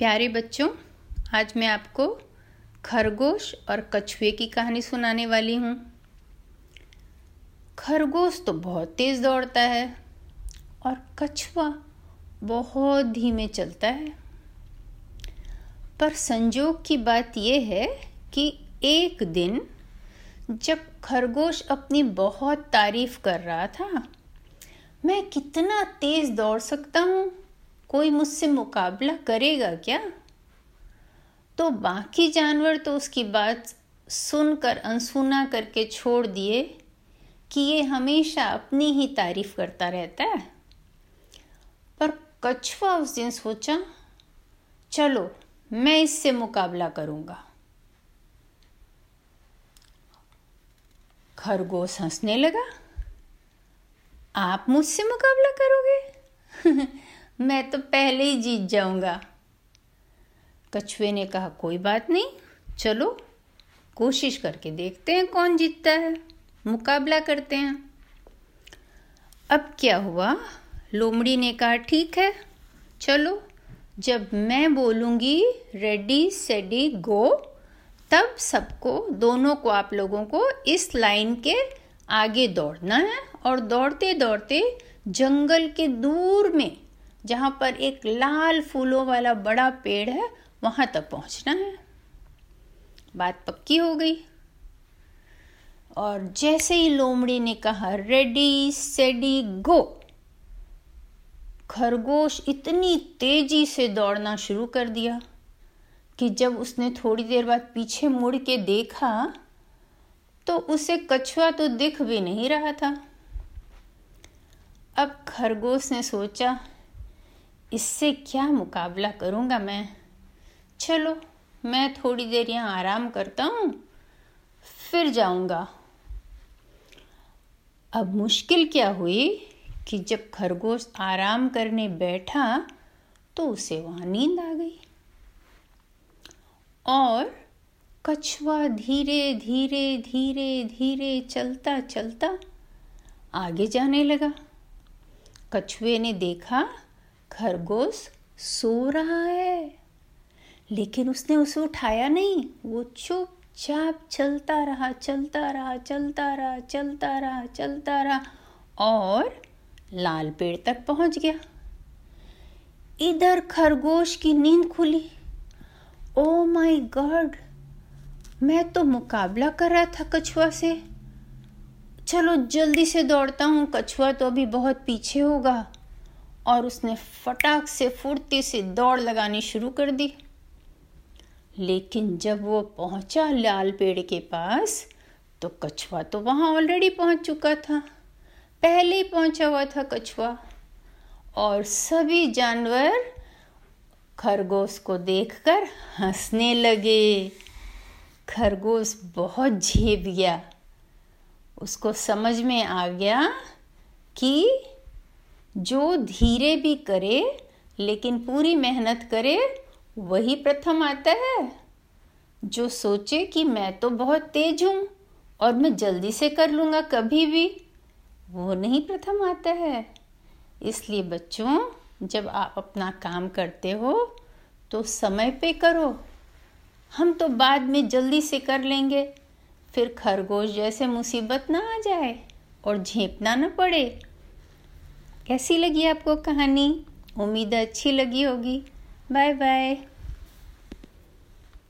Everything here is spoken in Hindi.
प्यारे बच्चों, आज मैं आपको खरगोश और कछुए की कहानी सुनाने वाली हूँ। खरगोश तो बहुत तेज़ दौड़ता है और कछुआ बहुत धीमे चलता है। पर संजोग की बात यह है कि एक दिन जब खरगोश अपनी बहुत तारीफ़ कर रहा था, मैं कितना तेज़ दौड़ सकता हूँ? कोई मुझसे मुकाबला करेगा क्या? तो बाकी जानवर तो उसकी बात सुनकर, अनसुना करके छोड़ दिए कि ये हमेशा अपनी ही तारीफ़ करता रहता है। पर कछुआ उस दिन सोचा, चलो, मैं इससे मुकाबला करूँगा। खरगोश हंसने लगा, आप मुझसे मुकाबला करोगे? मैं तो पहले ही जीत जाऊँगा। कछुए ने कहा, कोई बात नहीं, चलो, कोशिश करके देखते हैं कौन जीतता है, मुकाबला करते हैं। अब क्या हुआ? लोमड़ी ने कहा, ठीक है, चलो, जब मैं बोलूँगी, रेडी, सेडी, गो, तब सबको, दोनों को, आप लोगों को, इस लाइन के आगे दौड़ना है और दौड़ते दौड़ते जंगल के दूर में जहाँ पर एक लाल फूलों वाला बड़ा पेड़ है, वहाँ तक पहुँचना है। बात पक्की हो गई। और जैसे ही लोमड़ी ने कहा रेडी सेडी गो खरगोश इतनी तेज़ी से दौड़ना शुरू कर दिया कि जब उसने थोड़ी देर बाद पीछे मुड़ के देखा तो उसे कछुआ तो दिख भी नहीं रहा था। अब खरगोश ने सोचा इससे क्या मुकाबला करूँगा मैं? चलो, मैं थोड़ी देर यहाँ आराम करता हूँ, फिर जाऊँगा। अब मुश्किल क्या हुई कि जब खरगोश आराम करने बैठा तो उसे वहाँ नींद आ गई। और कछुआ धीरे धीरे धीरे धीरे चलता चलता आगे जाने लगा। कछुए ने देखा खरगोश सो रहा है। लेकिन उसने उसे उठाया नहीं। वो चुपचाप चलता रहा चलता रहा चलता रहा चलता रहा चलता रहा और लाल पेड़ तक पहुँच गया। इधर खरगोश की नींद खुली। ओ माय गॉड मैं तो मुकाबला कर रहा था कछुआ से। चलो जल्दी से दौड़ता हूँ। कछुआ तो अभी बहुत पीछे होगा। और उसने फटाक से फुर्ती से दौड़ लगानी शुरू कर दी। लेकिन जब वो पहुँचा लाल पेड़ के पास तो कछुआ तो वहाँ ऑलरेडी पहुँच चुका था। पहले ही पहुँचा हुआ था कछुआ। और सभी जानवर खरगोश को देखकर हंसने लगे। खरगोश बहुत झेप गया। उसको समझ में आ गया कि जो धीरे भी करे, लेकिन पूरी मेहनत करे, वही प्रथम आता है। जो सोचे कि मैं तो बहुत तेज हूँ और मैं जल्दी से कर लूँगा कभी भी, वो नहीं प्रथम आता है। इसलिए बच्चों, जब आप अपना काम करते हो तो समय पे करो। हम तो बाद में जल्दी से कर लेंगे, फिर खरगोश जैसे मुसीबत ना आ जाए और झेपना ना पड़े। कैसी लगी आपको कहानी? उम्मीद अच्छी लगी होगी। Bye bye